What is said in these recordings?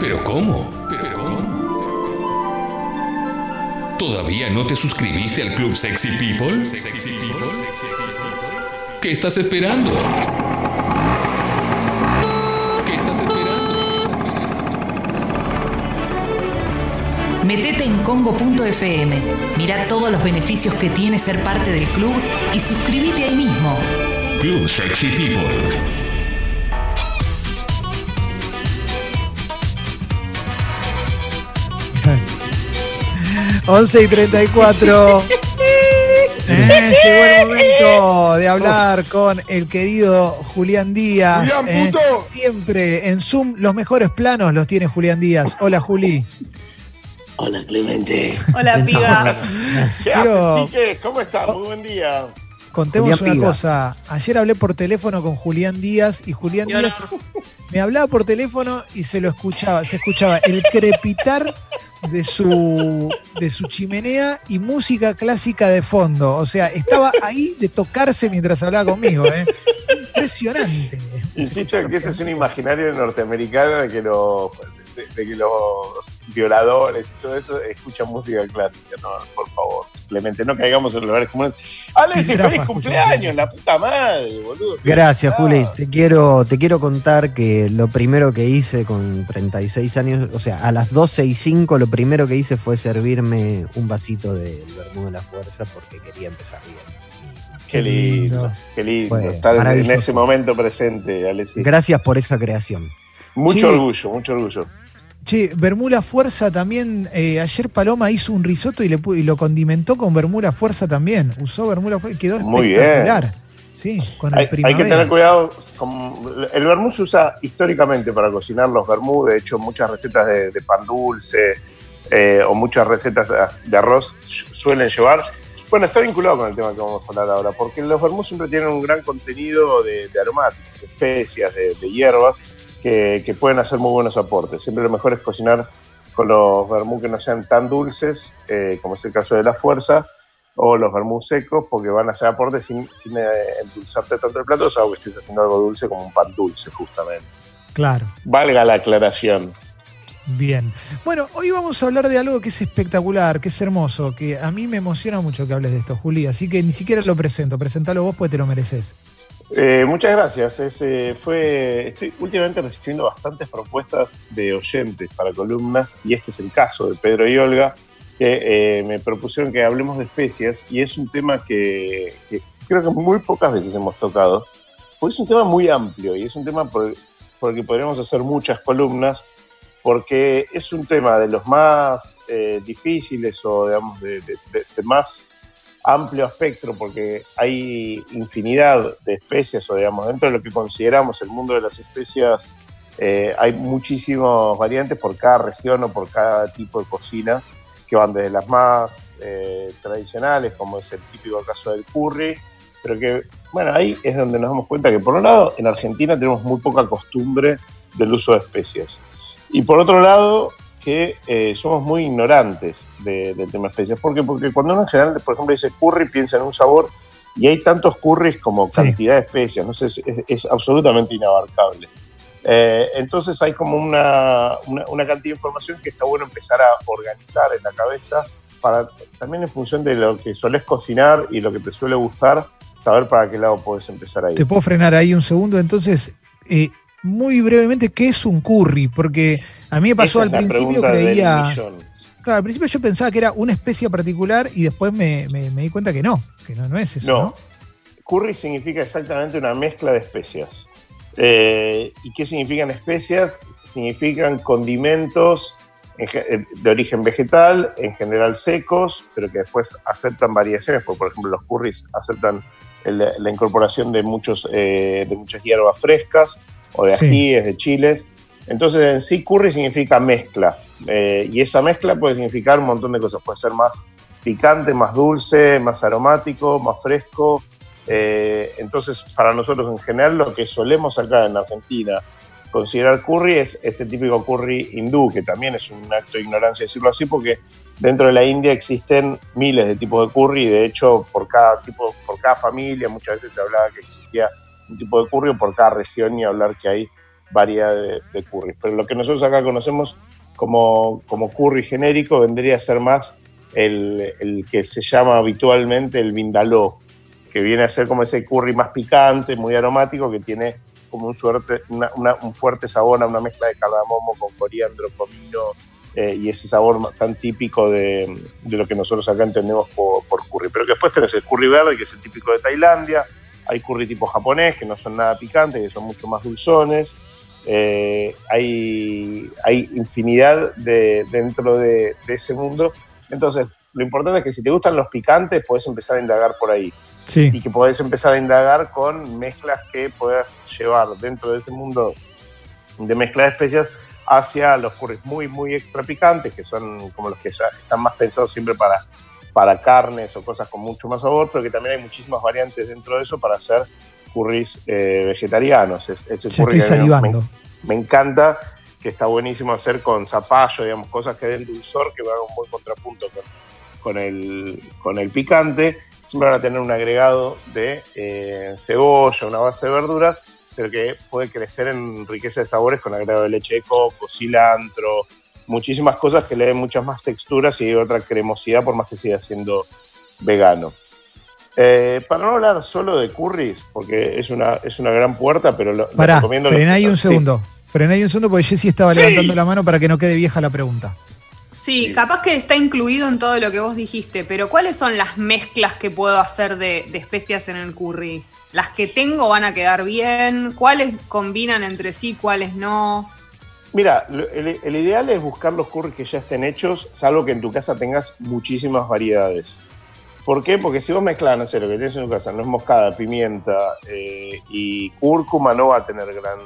¿Pero cómo? ¿Pero cómo? ¿Todavía no te suscribiste al Club Sexy People? ¿Qué estás esperando? ¿Qué estás esperando? Metete en congo.fm, mira todos los beneficios que tiene ser parte del club y suscríbete ahí mismo. Club Sexy People. 11 y 34. Eh, llegó el momento de hablar con el querido Julián Díaz. Julián, Eh, puto. siempre en Zoom los mejores planos los tiene Julián Díaz. Hola Juli. Hola Clemente. Hola, piba. ¿Qué hacen, chiques? ¿Cómo están? Muy buen día. Contemos Julián una Piga. cosa. Ayer hablé por teléfono con Julián Díaz y Julián Díaz me hablaba por teléfono y se lo escuchaba. Se escuchaba el crepitar de su, de su chimenea y música clásica de fondo. O sea, estaba ahí de tocarse mientras hablaba conmigo. ¿eh? Impresionante. Insisto que ese es un imaginario norteamericano que los, de, de que los violadores y todo eso escuchan música clásica. No, por favor, simplemente no caigamos en los lugares comunes. Rafa feliz escucha cumpleaños, la puta madre, boludo. Gracias, Ah, Juli. Te quiero, te quiero contar que lo primero que hice con 36 años, o sea, a las 12 y 5, lo primero que hice fue servirme un vasito de Vermú de la Fuerza porque quería empezar bien. Qué lindo, qué lindo. Bueno, estar en ese momento presente, Alexis. Gracias por esa creación. Mucho Sí. orgullo, mucho orgullo. Che, Bermuda Fuerza también. eh, ayer Paloma hizo un risotto y, le, y lo condimentó con Bermuda Fuerza también. Usó Bermuda Fuerza y quedó Muy bien. Sí, con el Hay, hay que tener cuidado. Con, el vermú se usa históricamente para cocinar los vermú. De hecho, muchas recetas de, de pan dulce eh, o muchas recetas de, de arroz suelen llevar. Bueno, está vinculado con el tema que vamos a hablar ahora, porque los vermú siempre tienen un gran contenido de, de aromáticos, de especias, de, de hierbas, que, que pueden hacer muy buenos aportes. Siempre lo mejor es cocinar con los vermú que no sean tan dulces, eh, como es el caso de la fuerza, o los vermú secos, porque van a hacer aportes sin, sin eh, endulzarte tanto el plato, salvo que estés haciendo algo dulce como un pan dulce, justamente. Claro. Valga la aclaración. Bien. Bueno, hoy vamos a hablar de algo que es espectacular, que es hermoso, que a mí me emociona mucho que hables de esto, Juli. Así que ni siquiera lo presento. Presentalo vos porque te lo mereces. Eh, muchas gracias. Eh, fue, estoy últimamente recibiendo bastantes propuestas de oyentes para columnas, y este es el caso de Pedro y Olga, que eh, me propusieron que hablemos de especies, y es un tema que, creo que muy pocas veces hemos tocado, porque es un tema muy amplio, y es un tema por, por el que podríamos hacer muchas columnas, porque es un tema de los más difíciles o, digamos, de más amplio espectro, porque hay infinidad de especies, o digamos, dentro de lo que consideramos el mundo de las especies, eh, hay muchísimas variantes por cada región o por cada tipo de cocina, que van desde las más eh, tradicionales, como es el típico caso del curry, pero que, bueno, ahí es donde nos damos cuenta que, por un lado, en Argentina tenemos muy poca costumbre del uso de especies. Y por otro lado, que eh, somos muy ignorantes de- del tema especies. ¿Por qué? Porque cuando uno en general, por ejemplo, dice curry, piensa en un sabor y hay tantos curries como cantidad de especias. No sé, es, es- es absolutamente inabarcable. Eh, entonces hay como una, una, una cantidad de información que está bueno empezar a organizar en la cabeza para también en función de lo que solés cocinar y lo que te suele gustar, saber para qué lado puedes empezar a ir. ¿Te puedo frenar ahí un segundo? Entonces, eh, muy brevemente, ¿qué es un curry? Porque a mí me pasó Esa al principio, creía. Claro, al principio yo pensaba que era una especie particular y después me, me- me di cuenta que no, que no, no es eso, ¿no? No. Curry significa exactamente una mezcla de especias. Eh, ¿Y qué significan especias? Significan condimentos eh, de origen vegetal, en general secos, pero que después aceptan variaciones, porque por ejemplo los curries aceptan la incorporación de, muchos, eh, de muchas hierbas frescas o de Sí. ajíes, de chiles. Entonces en sí curry significa mezcla eh, y esa mezcla puede significar un montón de cosas. Puede ser más picante, más dulce, más aromático, más fresco. Eh, entonces, para nosotros en general, lo que solemos acá en Argentina considerar curry es ese típico curry hindú, que también es un acto de ignorancia decirlo así, porque dentro de la India existen miles de tipos de curry y de hecho por cada tipo, por cada familia muchas veces se hablaba que existía un tipo de curry o por cada región y hablar que hay variedad de, de curries. Pero lo que nosotros acá conocemos como, como curry genérico vendría a ser más el, el que se llama habitualmente el vindaló, que viene a ser como ese curry más picante, muy aromático, que tiene como un, suerte, una- una- un fuerte sabor a una mezcla de cardamomo con coriandro, comino eh, y ese sabor tan típico de, de lo que nosotros acá entendemos por, por curry. Pero que después tenés el curry verde, que es el típico de Tailandia, hay curry tipo japonés, que no son nada picantes, que son mucho más dulzones. Eh, hay, hay infinidad de, dentro de, de ese mundo. Entonces, lo importante es que si te gustan los picantes, puedes empezar a indagar por ahí Sí. y que podés empezar a indagar con mezclas que puedas llevar dentro de ese mundo de mezcla de especias hacia los curries muy, muy extra picantes, que son como los que están más pensados siempre para, para carnes o cosas con mucho más sabor, pero que también hay muchísimas variantes dentro de eso para hacer curries eh, vegetarianos. Es, estoy me- salivando. me encanta, que está buenísimo hacer con zapallo, digamos, cosas que den dulzor, que hagan un buen contrapunto con, con, el, con el picante. Siempre van a tener un agregado de eh, cebolla, una base de verduras, pero que puede crecer en riqueza de sabores con agregado de leche de coco, cilantro, muchísimas cosas que le den muchas más texturas y otra cremosidad, por más que siga siendo vegano. Eh, para no hablar solo de curries, porque es una, es una gran puerta, pero lo, lo Pará, recomiendo. frená que ahí un sí. segundo. Frená ahí un segundo porque Jessy estaba Sí. levantando la mano para que no quede vieja la pregunta. Sí, Sí. capaz que está incluido en todo lo que vos dijiste, pero ¿cuáles son las mezclas que puedo hacer de, de especias en el curry? ¿Las que tengo van a quedar bien? ¿Cuáles combinan entre sí, cuáles no? Mira, el, ideal es buscar los curries que ya estén hechos, salvo que en tu casa tengas muchísimas variedades. ¿Por qué? Porque si vos mezclas, no sé, lo que tienes en tu casa, nuez moscada, pimienta eh, y cúrcuma, no va a tener gran,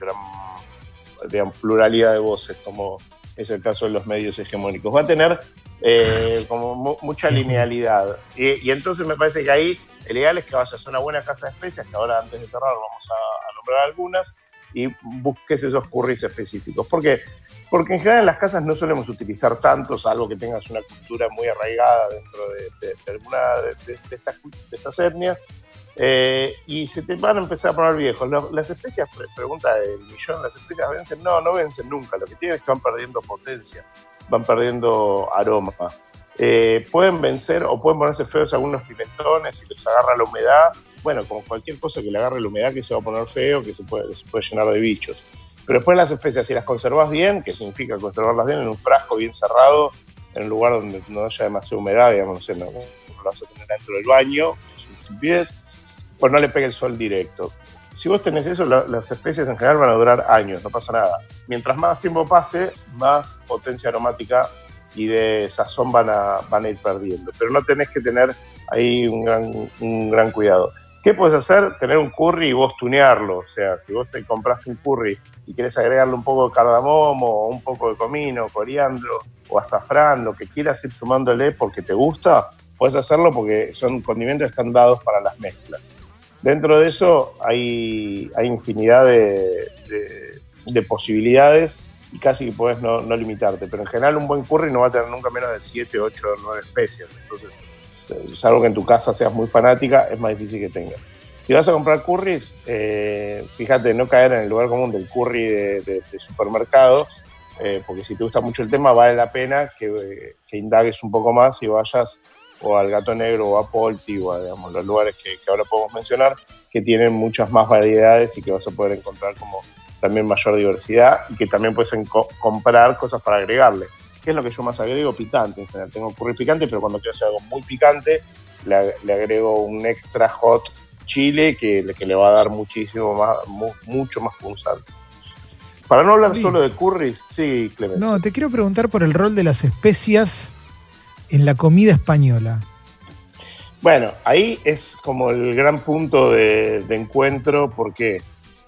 gran pluralidad de voces, como es el caso de los medios hegemónicos. Va a tener eh, como mu- mucha linealidad. Y, entonces me parece que ahí el ideal es que vayas a una buena casa de especias, que ahora antes de cerrar vamos a nombrar algunas, y busques esos curries específicos. ¿Por qué? Porque en general en las casas no solemos utilizar tantos, salvo que tengas una cultura muy arraigada dentro de, de- de alguna de, estas, de estas etnias, eh, y se te van a empezar a poner viejos. Las especias, pre- pregunta del millón, ¿las especias vencen? No, no vencen nunca. Lo que tienen es que van perdiendo potencia, van perdiendo aroma. Eh, pueden vencer o pueden ponerse feos algunos pimentones si los agarra la humedad. Bueno, como cualquier cosa que le agarre la humedad, que se va a poner feo, que se puede, se puede llenar de bichos. Pero después las especias, si las conservas bien, que significa conservarlas bien en un frasco bien cerrado, en un lugar donde no haya demasiada humedad, digamos, no sé, no, lo vas a tener dentro del baño, pues no le pegue el sol directo. Si vos tenés eso, la- las especies en general van a durar años, no pasa nada. Mientras más tiempo pase, más potencia aromática y de sazón van a, van a ir perdiendo. Pero no tenés que tener ahí un gran, un gran cuidado. ¿Qué puedes hacer? Tener un curry y vos tunearlo. O sea, si vos te compraste un curry y querés agregarle un poco de cardamomo, un poco de comino, coriandro o azafrán, lo que quieras ir sumándole porque te gusta, puedes hacerlo porque son condimentos que están dados para las mezclas. Dentro de eso hay, hay infinidad de, de- de posibilidades y casi que puedes no, no limitarte. Pero en general un buen curry no va a tener nunca menos de 7, 8 o 9 especias. Entonces, salvo que en tu casa seas muy fanática, es más difícil que tengas. Si vas a comprar curries, eh, fíjate, no caer en el lugar común del curry de, de- de supermercado, eh, porque si te gusta mucho el tema, vale la pena que, eh, que indagues un poco más y vayas o al Gato Negro o a Polti o a digamos, los lugares que, que ahora podemos mencionar, que tienen muchas más variedades y que vas a poder encontrar como también mayor diversidad y que también puedes comprar cosas para agregarle. ¿Qué es lo que yo más agrego? Picante en general. Tengo curry picante, pero cuando quiero hacer algo muy picante, le, ag- le agrego un extra hot chile que, le- que le va a dar muchísimo más, mu- mucho más punzante. Para no hablar Sí. solo de curries, sí, Clemente. No, te quiero preguntar por el rol de las especias en la comida española. Bueno, ahí es como el gran punto de, de encuentro. ¿Por qué?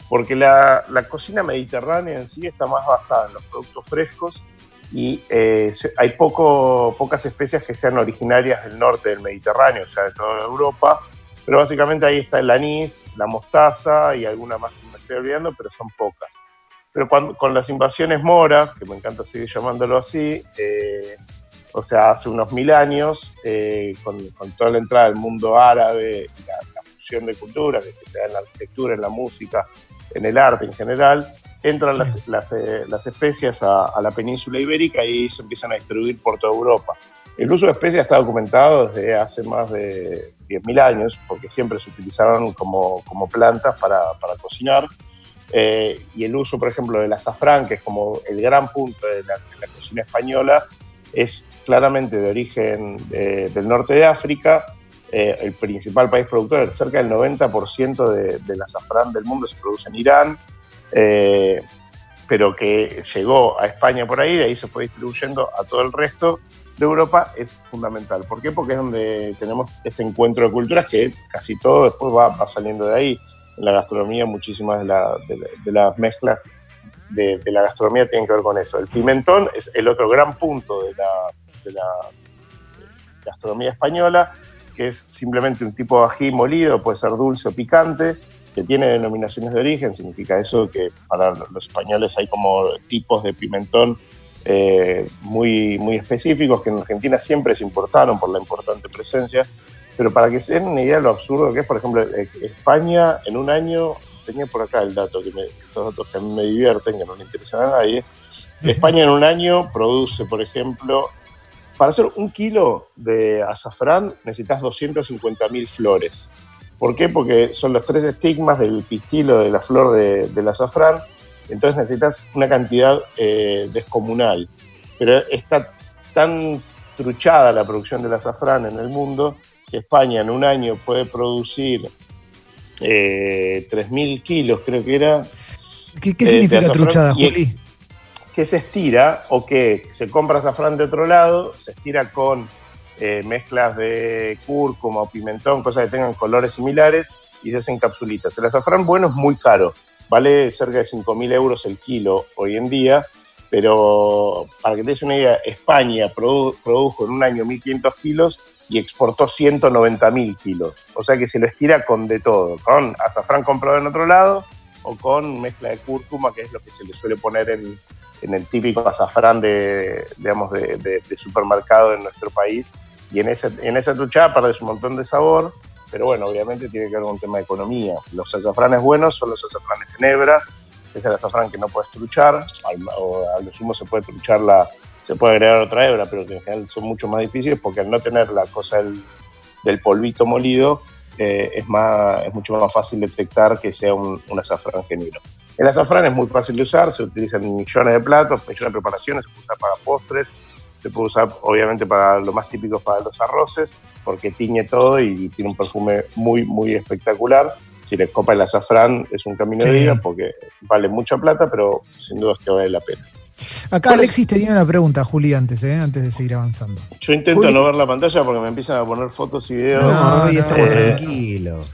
Porque la, la cocina mediterránea en sí está más basada en los productos frescos y eh, hay poco, pocas especias que sean originarias del norte del Mediterráneo, o sea, de toda Europa. Pero básicamente ahí está el anís, la mostaza y alguna más que me estoy olvidando, pero son pocas. Pero cuando, con las invasiones moras, que me encanta seguir llamándolo así, eh, o sea, hace unos mil años, eh, con, con toda la entrada del mundo árabe la, la fusión de culturas, que sea en la arquitectura, en la música, en el arte en general, entran las, las, eh, las especias a, a la península ibérica y se empiezan a distribuir por toda Europa. El uso de especias está documentado desde hace más de 10.000 años, porque siempre se utilizaron como, como plantas para, para cocinar. Eh, y el uso, por ejemplo, del azafrán, que es como el gran punto de la, de la cocina española, es claramente de origen eh, del norte de África. Eh, el principal país productor, cerca del 90% de, del azafrán del mundo se produce en Irán, eh, pero que llegó a España por ahí, de ahí se fue distribuyendo a todo el resto de Europa, es fundamental. ¿Por qué? Porque es donde tenemos este encuentro de culturas que casi todo después va, va saliendo de ahí. En la gastronomía, muchísimas de, la- de de las mezclas de, de la gastronomía tienen que ver con eso. El pimentón es el otro gran punto de la, de la gastronomía española, que es simplemente un tipo de ají molido, puede ser dulce o picante, que tiene denominaciones de origen, significa eso que para los españoles hay como tipos de pimentón eh, muy, muy específicos que en Argentina siempre se importaron por la importante presencia, pero para que se den una idea de lo absurdo que es, por ejemplo, eh, España en un año, tenía por acá el dato, que me- estos datos que a mí me divierten, que no le interesan a nadie, España en un año produce, por ejemplo, para hacer un kilo de azafrán necesitas 250.000 flores. ¿Por qué? Porque son los tres estigmas del pistilo de la flor de- del azafrán, entonces necesitas una cantidad eh, descomunal. Pero está tan truchada la producción del azafrán en el mundo que España en un año puede producir eh, 3.000 kilos, creo que era, ¿Qué, qué Eh, significa truchada, Juli? que se estira o que se compra azafrán de otro lado, se estira con eh, mezclas de cúrcuma o pimentón, cosas que tengan colores similares y se hacen capsulitas. El azafrán bueno es muy caro, vale cerca de 5.000 euros el kilo hoy en día, pero para que te des una idea, España produ- produjo en un año 1.500 kilos y exportó 190.000 kilos. O sea que se lo estira con de todo, con azafrán comprado en otro lado o con mezcla de cúrcuma, que es lo que se le suele poner en, el típico azafrán de, digamos, de- de supermercado en nuestro país. Y en, ese, en esa truchada perdes un montón de sabor, pero bueno, obviamente tiene que ver con un tema de economía. Los azafranes buenos son los azafranes en hebras, es el azafrán que no puedes truchar, o a lo sumo se puede truchar la, se puede agregar otra hebra, pero que en general son mucho más difíciles porque al no tener la cosa del, del polvito molido, eh, es, más, es mucho más fácil detectar que sea un, un azafrán genuino. El azafrán es muy fácil de usar, se utiliza en millones de platos, millones de preparaciones, se usar para postres, se puede usar obviamente para lo más típico para los arroces, porque tiñe todo y tiene un perfume muy, muy espectacular. Si les copa el azafrán es un camino de Sí. ida porque vale mucha plata, pero sin duda es que vale la pena. Acá. Alexis tenía una pregunta, Juli, antes, ¿eh? antes de seguir avanzando. Yo intento Juli. no ver la pantalla porque me empiezan a poner fotos y videos. No, No, no, estamos eh. tranquilos.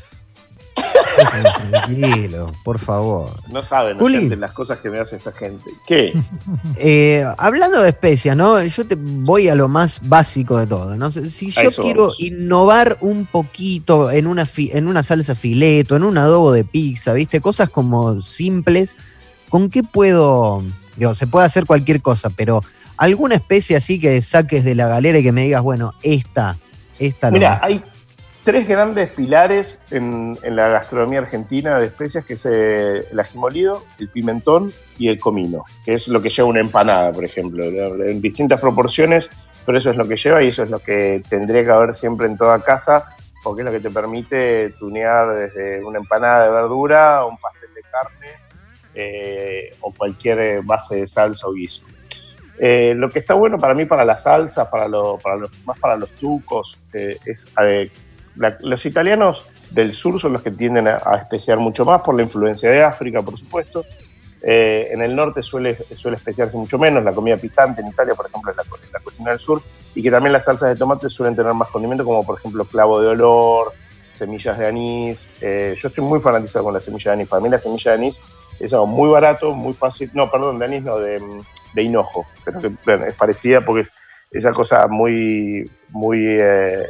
Estamos tranquilos, por favor. No saben las cosas que me hace esta gente. ¿Qué? Eh, hablando de especias, ¿no? Yo te voy a lo más básico de todo, ¿no? Si yo quiero vamos. innovar un poquito en una, en una salsa fileto, en un adobo de pizza, ¿viste? Cosas como simples, ¿con qué puedo...? Digo, se puede hacer cualquier cosa, pero alguna especie así que saques de la galera y que me digas, bueno, esta, esta Mira, hay tres grandes pilares en, la gastronomía argentina de especias, que es eh, el ají molido, el pimentón y el comino, que es lo que lleva una empanada, por ejemplo, en distintas proporciones, pero eso es lo que lleva y eso es lo que tendría que haber siempre en toda casa, porque es lo que te permite tunear desde una empanada de verdura un pastel de carne eh, o cualquier eh, base de salsa o guiso. Lo que está bueno para mí para las salsas, para, lo- para los, más para los trucos, es la- los italianos del sur son los que tienden a, a especiar mucho más por la influencia de África, por supuesto. Eh, en el norte suele, suele especiarse mucho menos. La comida picante en Italia, por ejemplo, es la, la cocina del sur. Y que también las salsas de tomate suelen tener más condimento, como por ejemplo clavo de olor, semillas de anís. Eh, yo estoy muy fanatizado con la semilla de anís. Para mí la semilla de anís es algo muy barato, muy fácil. No, perdón, de anís no, de, de hinojo. Pero que, bueno, es parecida porque es esa cosa muy, muy eh,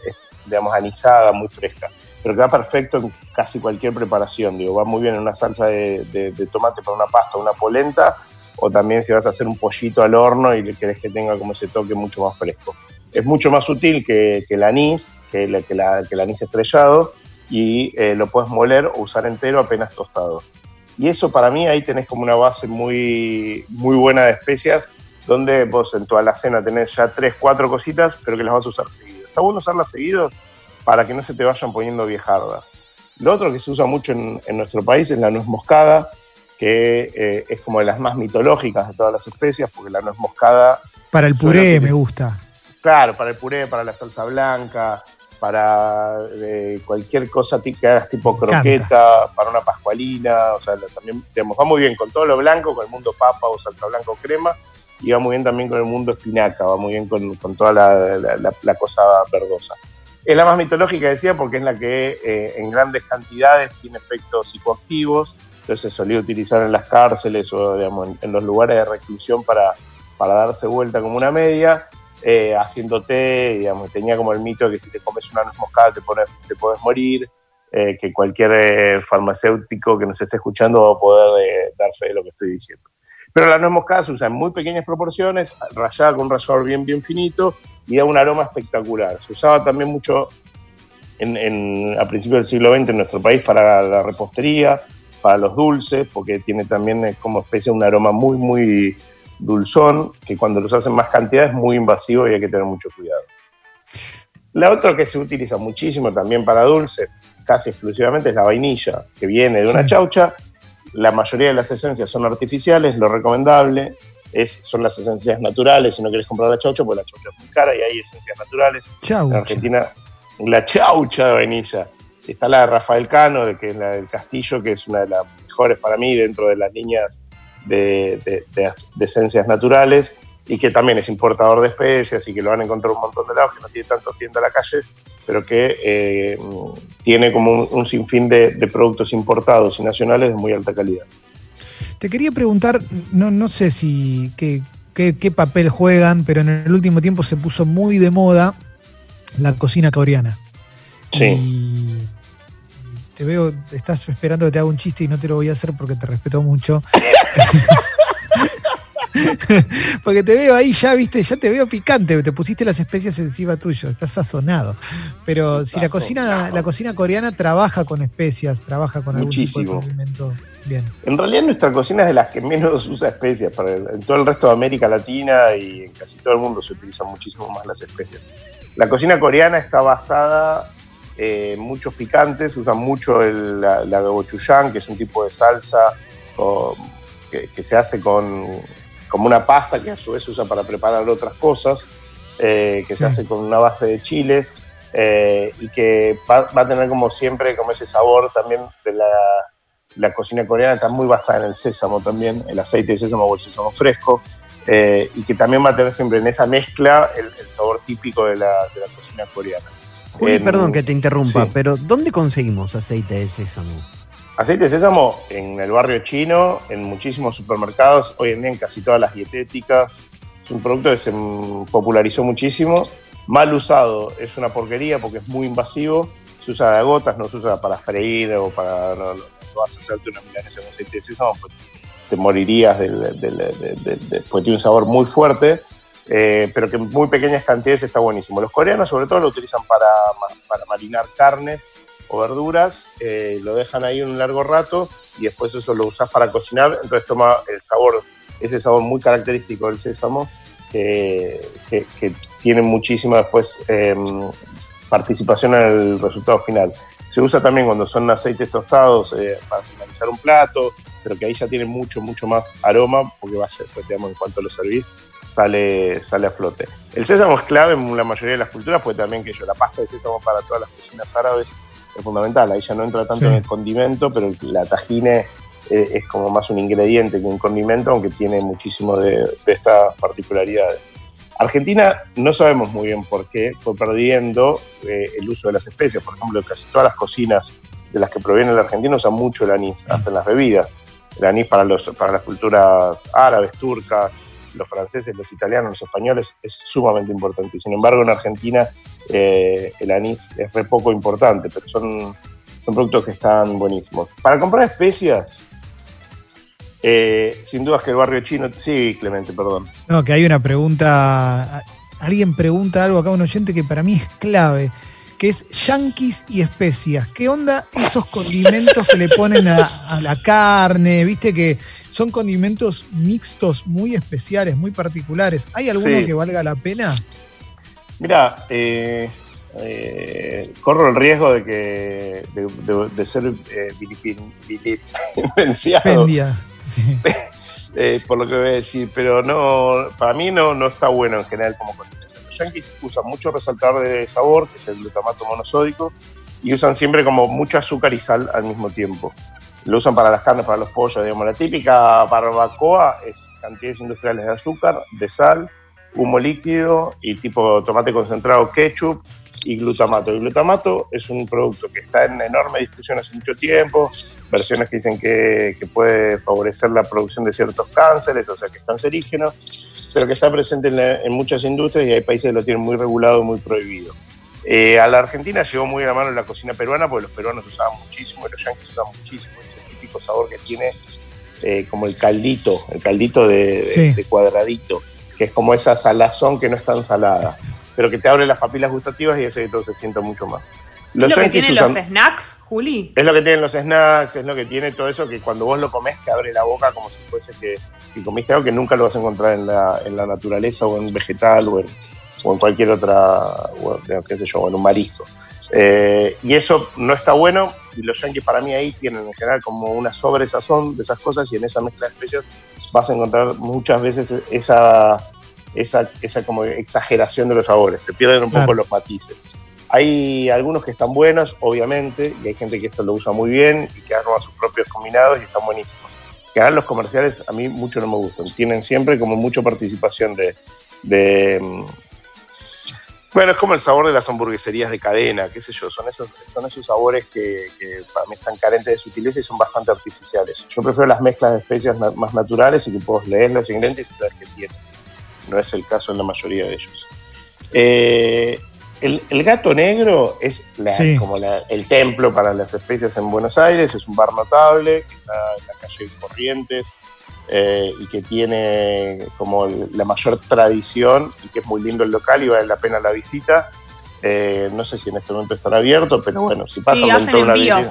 digamos, anisada, muy fresca. Pero que va perfecto en casi cualquier preparación. Digo, va muy bien en una salsa de, tomate para una pasta, una polenta, o también si vas a hacer un pollito al horno y querés que tenga como ese toque mucho más fresco. Es mucho más sutil que, que el anís, que, la- que el anís estrellado, y eh, lo puedes moler o usar entero apenas tostado. Y eso para mí ahí tenés como una base muy, muy buena de especias, donde vos en tu alacena tenés ya tres, cuatro cositas, pero que las vas a usar seguido. Está bueno usarlas seguido para que no se te vayan poniendo viejardas. Lo otro que se usa mucho en, en nuestro país es la nuez moscada, que eh, es como de las más mitológicas de todas las especias, porque la nuez moscada... Para el puré me gusta. Claro, para el puré, para la salsa blanca, para eh, cualquier cosa que hagas tipo croqueta, para una pascualina, o sea, también, digamos, va muy bien con todo lo blanco, con el mundo papa o salsa blanca o crema, y va muy bien también con el mundo espinaca, va muy bien con, toda la, cosa verdosa. Es la más mitológica, decía, porque es la que eh, en grandes cantidades tiene efectos psicoactivos, entonces se solía utilizar en las cárceles o digamos, en, los lugares de reclusión para, para darse vuelta como una media eh, haciéndote, digamos, tenía como el mito de que si te comes una nuez moscada te, pones, te puedes morir, eh, que cualquier eh, farmacéutico que nos esté escuchando va a poder dar fe de lo que estoy diciendo. Pero la nuez moscada se usa en muy pequeñas proporciones, rayada con un rallador bien, bien finito y da un aroma espectacular. Se usaba también mucho en, a principios del siglo XX en nuestro país para la repostería, para los dulces, porque tiene también como especie un aroma muy, muy dulzón, que cuando los hacen más cantidad es muy invasivo y hay que tener mucho cuidado. La otra que se utiliza muchísimo también para dulce, casi exclusivamente, es la vainilla, que viene de una chaucha. La mayoría de las esencias son artificiales, lo recomendable es, son las esencias naturales. Si no quieres comprar la chaucha, pues la chaucha es muy cara y hay esencias naturales. En Argentina, la chaucha de vainilla. Está la de Rafael Cano, que es la del Castillo, que es una de las mejores para mí dentro de las líneas de, esencias naturales y que también es importador de especies y que lo van a encontrar un montón de lados, que no tiene tanto tienda a la calle, pero que eh, tiene como un, sinfín de, productos importados y nacionales de muy alta calidad. Te quería preguntar, no, no sé si qué, qué, papel juegan, pero en el último tiempo se puso muy de moda la cocina coreana. Sí te veo, estás esperando que te haga un chiste y no te lo voy a hacer porque te respeto mucho. porque te veo ahí ya, viste, ya te veo picante, te pusiste las especias encima tuyo, estás sazonado. Pero si la cocina, la cocina coreana trabaja con especias, trabaja con algún tipo de alimento. Bien. En realidad nuestra cocina es de las que menos usa especias. En todo el resto de América Latina y en casi todo el mundo se utilizan muchísimo más las especias. La cocina coreana está basada eh, muchos picantes, usan mucho el, la, la gochujang, que es un tipo de salsa que, se hace con como una pasta que a su vez se usa para preparar otras cosas, eh, que se hace con una base de chiles eh, y que va, a tener como siempre como ese sabor también de la, la, cocina coreana, está muy basada en el sésamo también, el aceite de sésamo o el sésamo fresco. y que también va a tener siempre en esa mezcla el, el sabor típico de la, de la cocina coreana. Juli, perdón que te interrumpa, pero ¿dónde conseguimos aceite de sésamo? Aceite de sésamo en el barrio chino, en muchísimos supermercados, hoy en día en casi todas las dietéticas. Es un producto que se popularizó muchísimo. Mal usado es una porquería porque es muy invasivo. Se usa de gotas, no se usa para freír o para. No, vas a hacerte una milanesa con aceite de sésamo, pues te morirías del, pues tiene un sabor muy fuerte eh, pero que en muy pequeñas cantidades está buenísimo. Los coreanos sobre todo lo utilizan para, para marinar carnes o verduras, eh, lo dejan ahí un largo rato y después eso lo usas para cocinar, entonces toma el sabor, ese sabor muy característico del sésamo, que, tiene muchísima después em, participación en el resultado final. Se usa también cuando son aceites tostados eh, para finalizar un plato, pero que ahí ya tiene mucho, mucho más aroma, porque va a ser, pues, digamos, en cuanto lo servís, sale, sale a flote. El sésamo es clave en la mayoría de las culturas, pues también que yo, la pasta de sésamo para todas las cocinas árabes es fundamental. Ahí ya no entra tanto en el condimento, pero la tajine eh, es como más un ingrediente que un condimento, aunque tiene muchísimo de, estas particularidades. Argentina no sabemos muy bien por qué fue perdiendo eh, el uso de las especias. Por ejemplo, casi todas las cocinas de las que proviene la Argentina usan mucho el anís, hasta en las bebidas. El anís para, los, para las culturas árabes, turcas, los franceses, los italianos, los españoles, es sumamente importante. Sin embargo, en Argentina eh, el anís es re poco importante, pero son, son productos que están buenísimos. Para comprar especias, eh, sin dudas que el barrio chino. Sí, Clemente, perdón. No, que hay una pregunta. Alguien pregunta algo acá, un oyente que para mí es clave. Que es yanquis y especias. ¿Qué onda esos condimentos que le ponen a, a la carne? Viste que son condimentos mixtos muy especiales, muy particulares. ¿Hay alguno Sí. que valga la pena? Mira, eh, eh, corro el riesgo de que de, de- de ser eh, vilipendiado. Sí. eh, por lo que voy a decir, pero no, para mí no, no está bueno en general como condimento. Yankees usan mucho resaltador de sabor, que es el glutamato monosódico, y usan siempre como mucho azúcar y sal al mismo tiempo. Lo usan para las carnes, para los pollos, digamos. La típica barbacoa es cantidades industriales de azúcar, de sal, humo líquido y tipo tomate concentrado, ketchup y glutamato. El glutamato es un producto que está en enorme discusión hace mucho tiempo, versiones que dicen que, que puede favorecer la producción de ciertos cánceres, o sea que es cancerígeno, pero que está presente en, la- en muchas industrias y hay países que lo tienen muy regulado, muy prohibido. Eh, a la Argentina llegó muy a mano la cocina peruana, porque los peruanos usaban muchísimo, y los yanquis usaban muchísimo, ese típico sabor que tiene eh, como el caldito, el caldito de, de cuadradito, que es como esa salazón que no es tan salada, pero que te abre las papilas gustativas y hace que todo se sienta mucho más. ¿Es lo que yanquis tienen usan- los snacks, Juli? es lo que tienen los snacks, es lo que tiene todo eso que cuando vos lo comés te abre la boca como si fuese que, que comiste algo que nunca lo vas a encontrar en la, en la naturaleza o en un vegetal o en, o en cualquier otra, o, en, qué sé yo, o en un marisco. Eh, y eso no está bueno y los yankees para mí ahí tienen en general como una sobresazón de esas cosas y en esa mezcla de especias vas a encontrar muchas veces esa, esa, esa como exageración de los sabores, se pierden un Claro. poco los matices. Hay algunos que están buenos, obviamente, y hay gente que esto lo usa muy bien y que arma sus propios combinados y están buenísimos. Que hagan los comerciales a mí mucho no me gustan. Tienen siempre como mucha participación de, mm, bueno, es como el sabor de las hamburgueserías de cadena, qué sé yo, son esos, son esos sabores que, para mí están carentes de sutileza y son bastante artificiales. Yo prefiero las mezclas de especias na- más naturales y que puedo leer los ingredientes y saber qué tienen. No es el caso en la mayoría de ellos. Eh, el, el gato negro es la- Sí. como la- el templo para las especias en Buenos Aires, es un bar notable que está en la calle Corrientes eh, y que tiene como la mayor tradición y que es muy lindo el local y vale la pena la visita. Eh, no sé si en este momento estará abierto, pero bueno, si pasan Sí, hacen envíos. vidriera-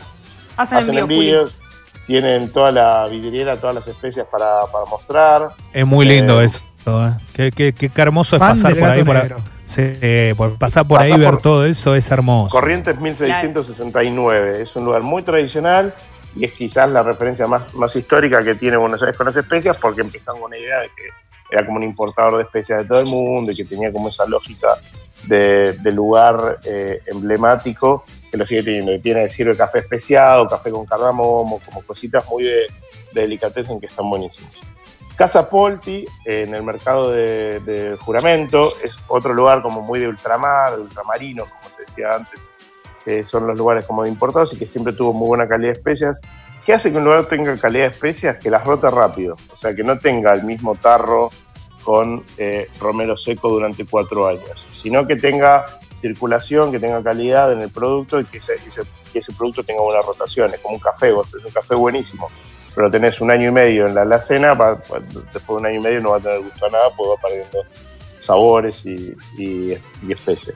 Hacen, hacen envíos, envíos, tienen toda la vidriera, todas las especias para, para mostrar. Es muy lindo Eh, eso. ¿eh? Qué, qué- qué hermoso es pasar por ahí. Por. Sí, por pasar por Pasa ahí y ver por- todo eso es hermoso. Corrientes 1669, es un lugar muy tradicional y es quizás la referencia más, más histórica que tiene Buenos Aires con las especias porque empezaron con una idea de que era como un importador de especias de todo el mundo y que tenía como esa lógica de, de lugar eh, emblemático que lo sigue teniendo. que Tiene, sirve café especiado, café con cardamomo, como cositas muy de, de delicatessen que están buenísimos. Casa Polti, en el mercado de, juramento, es otro lugar como muy de ultramar, de ultramarino, como se decía antes, que son los lugares como de importados y que siempre tuvo muy buena calidad de especias. ¿Qué hace que un lugar tenga calidad de especias? Que las rota rápido, o sea, que no tenga el mismo tarro con eh, romero seco durante cuatro años, sino que tenga circulación, que tenga calidad en el producto y que ese, ese- producto tenga buena rotación. Es como un café, vos tenés un café buenísimo, pero tenés un año y medio en la alacena, después de un año y medio no va a tener gusto a nada, porque va perdiendo sabores y, y, y especies.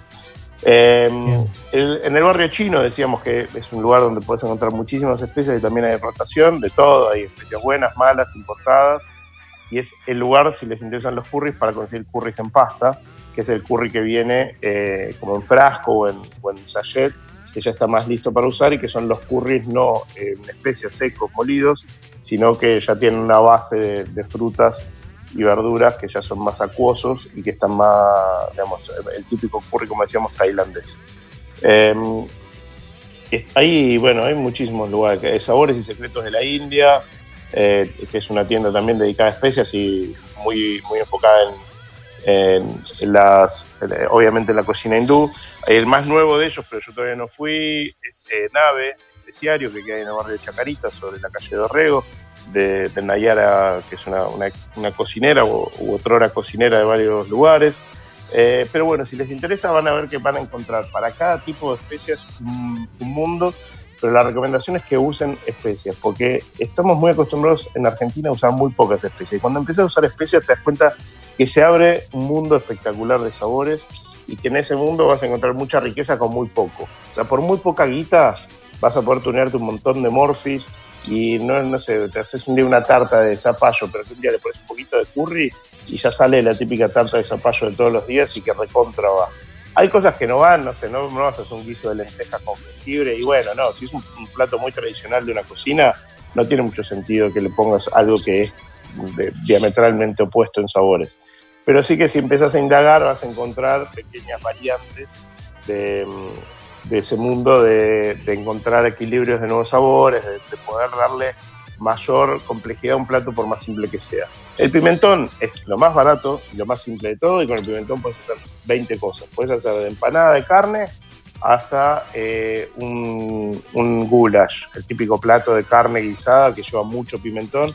Eh, el- en el barrio chino decíamos que es un lugar donde puedes encontrar muchísimas especies y también hay rotación de todo, hay especies buenas, malas, importadas, y es el lugar, si les interesan los curries, para conseguir curries en pasta, que es el curry que viene eh, como en frasco o en, o en sachet, que ya está más listo para usar y que son los curries no en especias secos molidos, sino que ya tienen una base de, frutas y verduras que ya son más acuosos y que están más, digamos, el típico curry, como decíamos, tailandés. Eh, es- hay, bueno, hay muchísimos lugares, hay Sabores y Secretos de la India, eh, que es una tienda también dedicada a especias y muy, muy enfocada en, las, eh, obviamente en la cocina hindú. El más nuevo de ellos, pero yo todavía no fui, es eh, Nave, especiario, que queda en el barrio de Chacarita, sobre la calle Dorrego, de, de Nayara, que es una, una- una cocinera o, u otrora cocinera de varios lugares. Eh, pero bueno, si les interesa van a ver que van a encontrar para cada tipo de especias un, un mundo, pero la recomendación es que usen especias, porque estamos muy acostumbrados en Argentina a usar muy pocas especies. Cuando empiezas a usar especias te das cuenta que se abre un mundo espectacular de sabores y que en ese mundo vas a encontrar mucha riqueza con muy poco. O sea, por muy poca guita vas a poder tunearte un montón de morfis y no, no sé, te haces un día una tarta de zapallo, pero un día le pones un poquito de curry y ya sale la típica tarta de zapallo de todos los días y que recontra va. Hay cosas que no van, no sé, no, no vas a hacer un guiso de lentejas con jengibre y bueno, no, si es un, plato muy tradicional de una cocina, no tiene mucho sentido que le pongas algo que es diametralmente opuesto en sabores. Pero sí que si empezás a indagar vas a encontrar pequeñas variantes de, mm, de ese mundo de, encontrar equilibrios de nuevos sabores, de, de poder darle mayor complejidad a un plato por más simple que sea. El pimentón es lo más barato y lo más simple de todo y con el pimentón puedes hacer 20 cosas. Puedes hacer de empanada de carne hasta eh, un, un goulash, el típico plato de carne guisada que lleva mucho pimentón.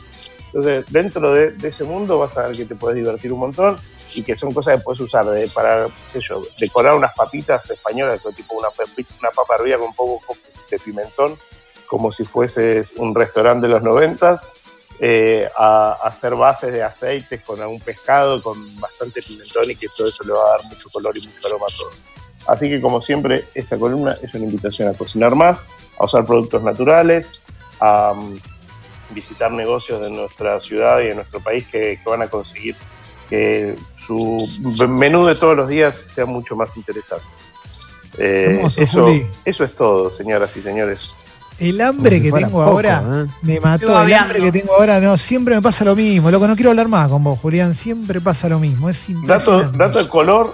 Entonces, dentro de, de ese mundo vas a ver que te puedes divertir un montón y que son cosas que puedes usar de- para, qué sé yo, decorar unas papitas españolas, tipo una, una papa hervida con un poco de pimentón, como si fueses un restaurante de los noventas, eh, a, a hacer bases de aceites con algún pescado, con bastante pimentón y que todo eso le va a dar mucho color y mucho aroma a todo. Así que como siempre, esta columna es una invitación a cocinar más, a usar productos naturales, a um, visitar negocios de nuestra ciudad y de nuestro país que, que van a conseguir que su menú de todos los días sea mucho más interesante. Eh, Hermoso, eso, eso es todo, señoras y señores. El hambre que tengo poco, ahora ¿eh? me mató. El hambre que tengo ahora, no, siempre me pasa lo mismo. Loco, no quiero hablar más con vos, Julián. Siempre pasa lo mismo. Es Dato, dato de color,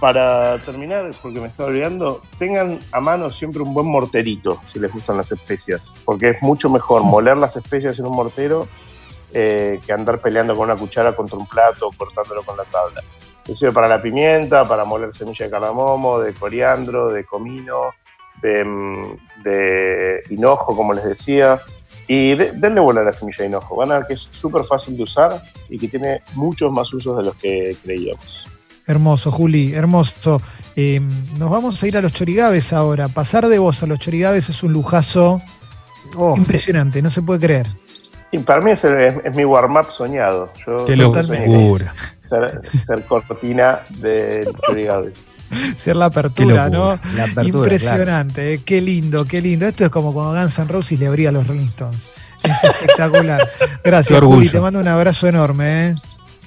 para terminar, porque me estaba olvidando, tengan a mano siempre un buen morterito, si les gustan las especias, porque es mucho mejor moler las especias en un mortero eh, que andar peleando con una cuchara contra un plato o cortándolo con la tabla. Eso sirve para la pimienta, para moler semilla de cardamomo, de coriandro, de comino, de, mm, de hinojo, como les decía. Y de- denle bola a la semilla de hinojo. Van a ver que es súper fácil de usar y que tiene muchos más usos de los que creíamos. Hermoso, Juli, hermoso. Eh, nos vamos a ir a los chorigaves ahora. Pasar de vos a los chorigaves es un lujazo Oh, impresionante, no se puede creer. Y para mí es, es- es mi warm-up soñado. Yo Qué locura. ser, ser cortina de Chorigaves. Ser la apertura, ¿no? locura. la apertura, Impresionante, qué lindo, qué lindo. Esto es como cuando Guns N' Roses le abría a los Rolling Stones. Es espectacular. Gracias. Juli. Te mando un abrazo enorme. ¿eh?